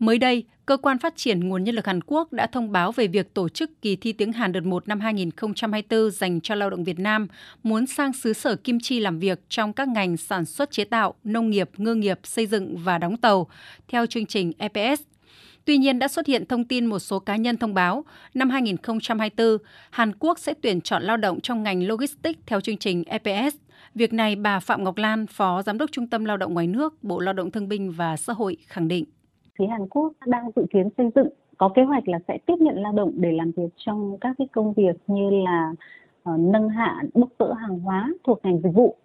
Mới đây, Cơ quan Phát triển Nguồn Nhân lực Hàn Quốc đã thông báo về việc tổ chức kỳ thi tiếng Hàn đợt 1 năm 2024 dành cho lao động Việt Nam muốn sang xứ sở Kim Chi làm việc trong các ngành sản xuất chế tạo, nông nghiệp, ngư nghiệp, xây dựng và đóng tàu, theo chương trình EPS. Tuy nhiên đã xuất hiện thông tin một số cá nhân thông báo năm 2024 Hàn Quốc sẽ tuyển chọn lao động trong ngành logistics theo chương trình EPS. Việc này bà Phạm Ngọc Lan, Phó Giám đốc Trung tâm Lao động Ngoài nước, Bộ Lao động Thương binh và Xã hội khẳng định phía Hàn Quốc đang dự kiến xây dựng có kế hoạch là sẽ tiếp nhận lao động để làm việc trong các cái công việc như là uh, nâng hạ bốc rỡ hàng hóa thuộc ngành dịch vụ.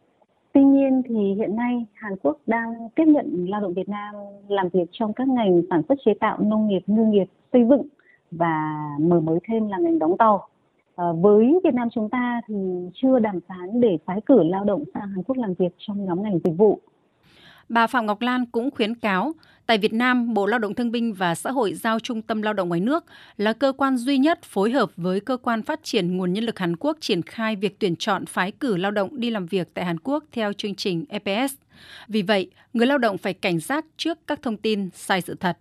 Tuy nhiên thì hiện nay Hàn Quốc đang tiếp nhận lao động Việt Nam làm việc trong các ngành sản xuất chế tạo, nông nghiệp, ngư nghiệp, xây dựng và mở mới thêm là ngành đóng tàu. À, với Việt Nam chúng ta thì chưa đàm phán để phái cử lao động sang Hàn Quốc làm việc trong nhóm ngành dịch vụ Bà Phạm Ngọc Lan cũng khuyến cáo, tại Việt Nam, Bộ Lao động Thương binh và Xã hội giao Trung tâm Lao động ngoài nước là cơ quan duy nhất phối hợp với Cơ quan Phát triển Nguồn Nhân lực Hàn Quốc triển khai việc tuyển chọn phái cử lao động đi làm việc tại Hàn Quốc theo chương trình EPS. Vì vậy, người lao động phải cảnh giác trước các thông tin sai sự thật.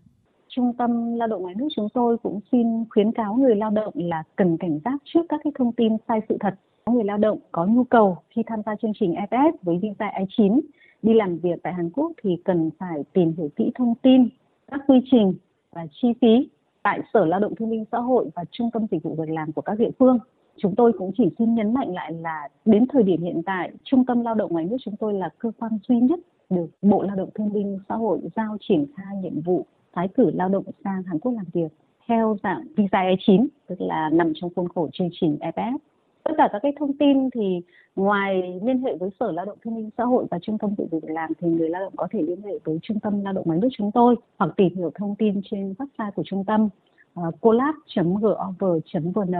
Trung tâm Lao động ngoài nước chúng tôi cũng xin khuyến cáo người lao động là cần cảnh giác trước các cái thông tin sai sự thật. Người lao động có nhu cầu khi tham gia chương trình EPS với visa e I9 đi làm việc tại Hàn Quốc thì cần phải tìm hiểu kỹ thông tin, các quy trình và chi phí tại Sở Lao động Thương binh Xã hội và Trung tâm Dịch vụ Việc làm của các địa phương. Chúng tôi cũng chỉ xin nhấn mạnh lại là đến thời điểm hiện tại, Trung tâm Lao động ngoài nước chúng tôi là cơ quan duy nhất được Bộ Lao động Thương binh Xã hội giao triển khai nhiệm vụ phái cử lao động sang Hàn Quốc làm việc theo dạng visa E9, tức là nằm trong khuôn khổ chương trình EPS tất cả các cái thông tin thì ngoài liên hệ với sở lao động thương binh xã hội và trung tâm dịch vụ việc làm thì người lao động có thể liên hệ với trung tâm lao động ngoài nước chúng tôi hoặc tìm hiểu thông tin trên website của trung tâm ờ, uh, collab.gov.vn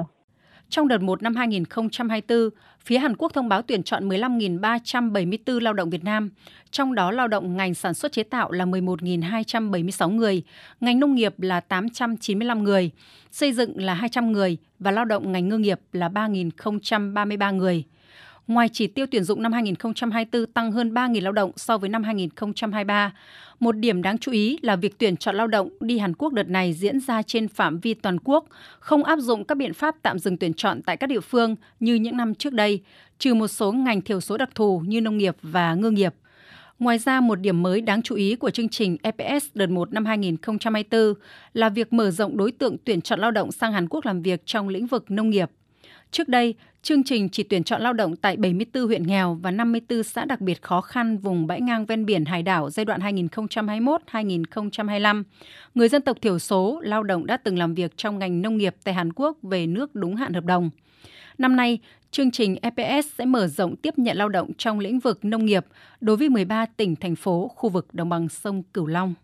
trong đợt 1 năm 2024, phía Hàn Quốc thông báo tuyển chọn 15.374 lao động Việt Nam, trong đó lao động ngành sản xuất chế tạo là 11.276 người, ngành nông nghiệp là 895 người, xây dựng là 200 người và lao động ngành ngư nghiệp là 3.033 người. Ngoài chỉ tiêu tuyển dụng năm 2024 tăng hơn 3.000 lao động so với năm 2023, một điểm đáng chú ý là việc tuyển chọn lao động đi Hàn Quốc đợt này diễn ra trên phạm vi toàn quốc, không áp dụng các biện pháp tạm dừng tuyển chọn tại các địa phương như những năm trước đây, trừ một số ngành thiểu số đặc thù như nông nghiệp và ngư nghiệp. Ngoài ra, một điểm mới đáng chú ý của chương trình EPS đợt 1 năm 2024 là việc mở rộng đối tượng tuyển chọn lao động sang Hàn Quốc làm việc trong lĩnh vực nông nghiệp. Trước đây, chương trình chỉ tuyển chọn lao động tại 74 huyện nghèo và 54 xã đặc biệt khó khăn vùng bãi ngang ven biển hải đảo giai đoạn 2021-2025. Người dân tộc thiểu số, lao động đã từng làm việc trong ngành nông nghiệp tại Hàn Quốc về nước đúng hạn hợp đồng. Năm nay, chương trình EPS sẽ mở rộng tiếp nhận lao động trong lĩnh vực nông nghiệp đối với 13 tỉnh, thành phố, khu vực đồng bằng sông Cửu Long.